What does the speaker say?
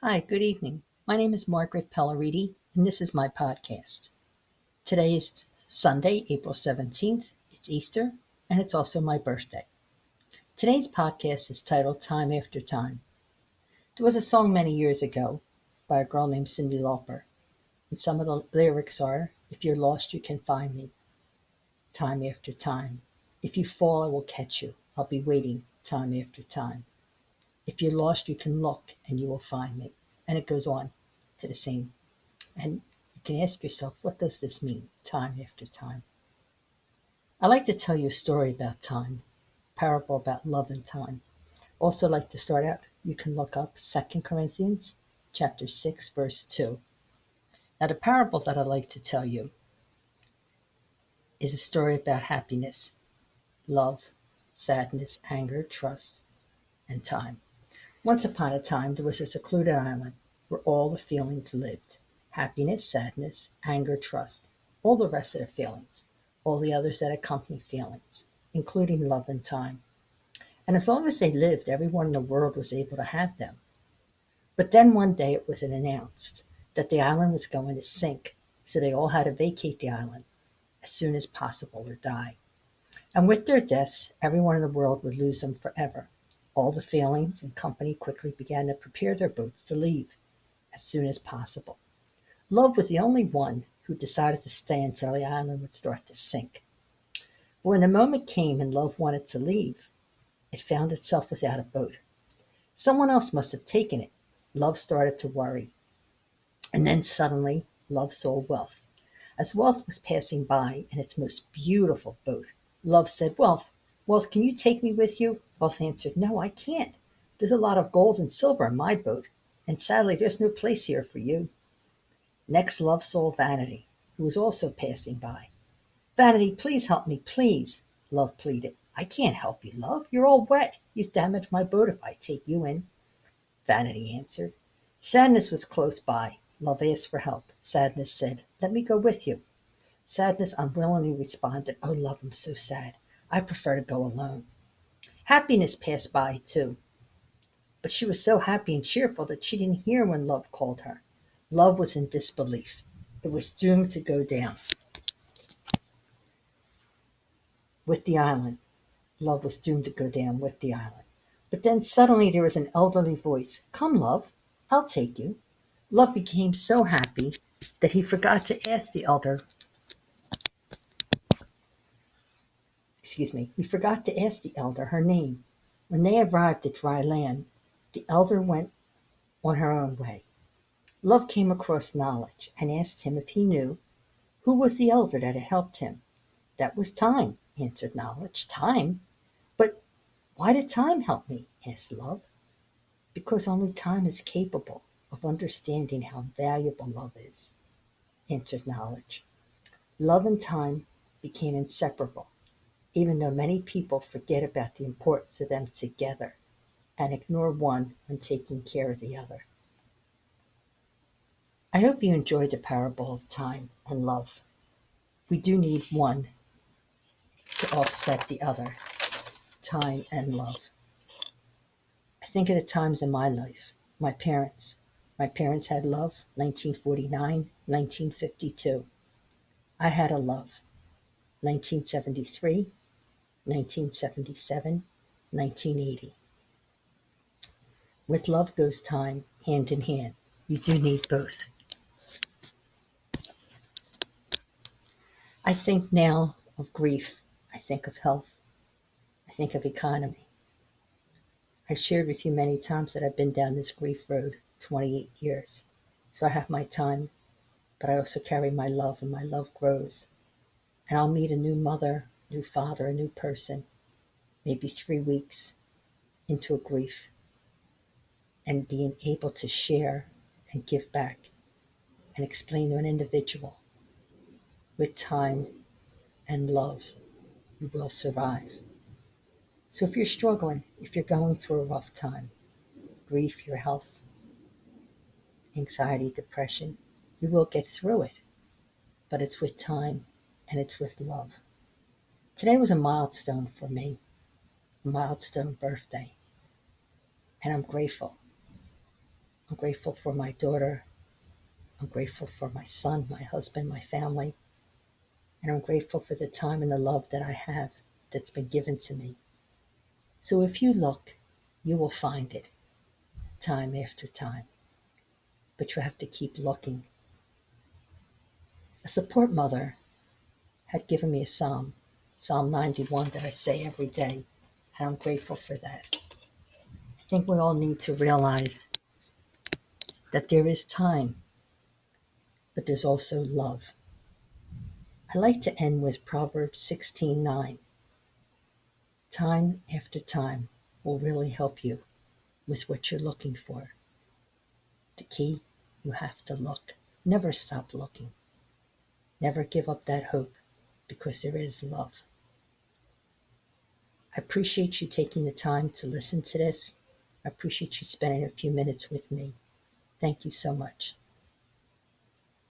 Hi, good evening. My name is Margaret Pelleriti, and this is my podcast. Today is Sunday, April 17th. It's Easter, and it's also my birthday. Today's podcast is titled Time After Time. There was a song many years ago by a girl named Cyndi Lauper, and some of the lyrics are If you're lost, you can find me. Time after time. If you fall, I will catch you. I'll be waiting time after time. If you're lost, you can look and you will find me. And it goes on to the same. And you can ask yourself, what does this mean? Time after time. I like to tell you a story about time, parable about love and time. Also like to start out, you can look up Second Corinthians chapter 6, verse 2. Now the parable that I like to tell you is a story about happiness, love, sadness, anger, trust, and time. Once upon a time, there was a secluded island where all the feelings lived happiness, sadness, anger, trust, all the rest of the feelings, all the others that accompany feelings, including love and time. And as long as they lived, everyone in the world was able to have them. But then one day it was announced that the island was going to sink, so they all had to vacate the island as soon as possible or die. And with their deaths, everyone in the world would lose them forever. All the feelings and company quickly began to prepare their boats to leave as soon as possible. Love was the only one who decided to stay until the island would start to sink. But when the moment came and love wanted to leave, it found itself without a boat. Someone else must have taken it. Love started to worry. And then suddenly, love saw wealth. As wealth was passing by in its most beautiful boat, Love said, Wealth, Wealth, can you take me with you? Wealth answered, No, I can't. There's a lot of gold and silver in my boat, and sadly there's no place here for you. Next Love saw Vanity, who was also passing by. Vanity, please help me, please, Love pleaded. I can't help you, Love. You're all wet. You'd damage my boat if I take you in. Vanity answered. Sadness was close by. Love asked for help. Sadness said, Let me go with you. Sadness unwillingly responded, Oh, love, I'm so sad. I prefer to go alone. Happiness passed by, too. But she was so happy and cheerful that she didn't hear when love called her. Love was in disbelief. It was doomed to go down. With the island. Love was doomed to go down with the island. But then suddenly there was an elderly voice. Come, love, I'll take you. Love became so happy that he forgot to ask the elder excuse me, he forgot to ask the elder her name. When they arrived at dry land, the elder went on her own way. Love came across Knowledge and asked him if he knew who was the elder that had helped him. That was Time, answered Knowledge. Time? But why did Time help me? asked Love. Because only Time is capable of understanding how valuable love is, answered Knowledge. Love and Time became inseparable even though many people forget about the importance of them together and ignore one when taking care of the other. I hope you enjoyed the parable of time and love. We do need one to offset the other time and love. I think of the times in my life, my parents. My parents had love, 1949, 1952. I had a love, 1973, 1977, 1980. With love goes time, hand in hand. You do need both. I think now of grief. I think of health. I think of economy. I've shared with you many times that I've been down this grief road 28 years. So I have my time, but I also carry my love, and my love grows. And I'll meet a new mother new father, a new person, maybe three weeks into a grief, and being able to share and give back and explain to an individual with time and love, you will survive. So if you're struggling, if you're going through a rough time, grief, your health, anxiety, depression, you will get through it. But it's with time and it's with love. Today was a milestone for me, a milestone birthday, and I'm grateful. I'm grateful for my daughter. I'm grateful for my son, my husband, my family. And I'm grateful for the time and the love that I have that's been given to me. So if you look, you will find it time after time. But you have to keep looking. A support mother had given me a psalm, Psalm 91, that I say every day, and I'm grateful for that. I think we all need to realize that there is time, but there's also love. I like to end with Proverbs 16:9. Time after time will really help you with what you're looking for. The key, you have to look. Never stop looking. Never give up that hope because there is love. I appreciate you taking the time to listen to this. I appreciate you spending a few minutes with me. Thank you so much.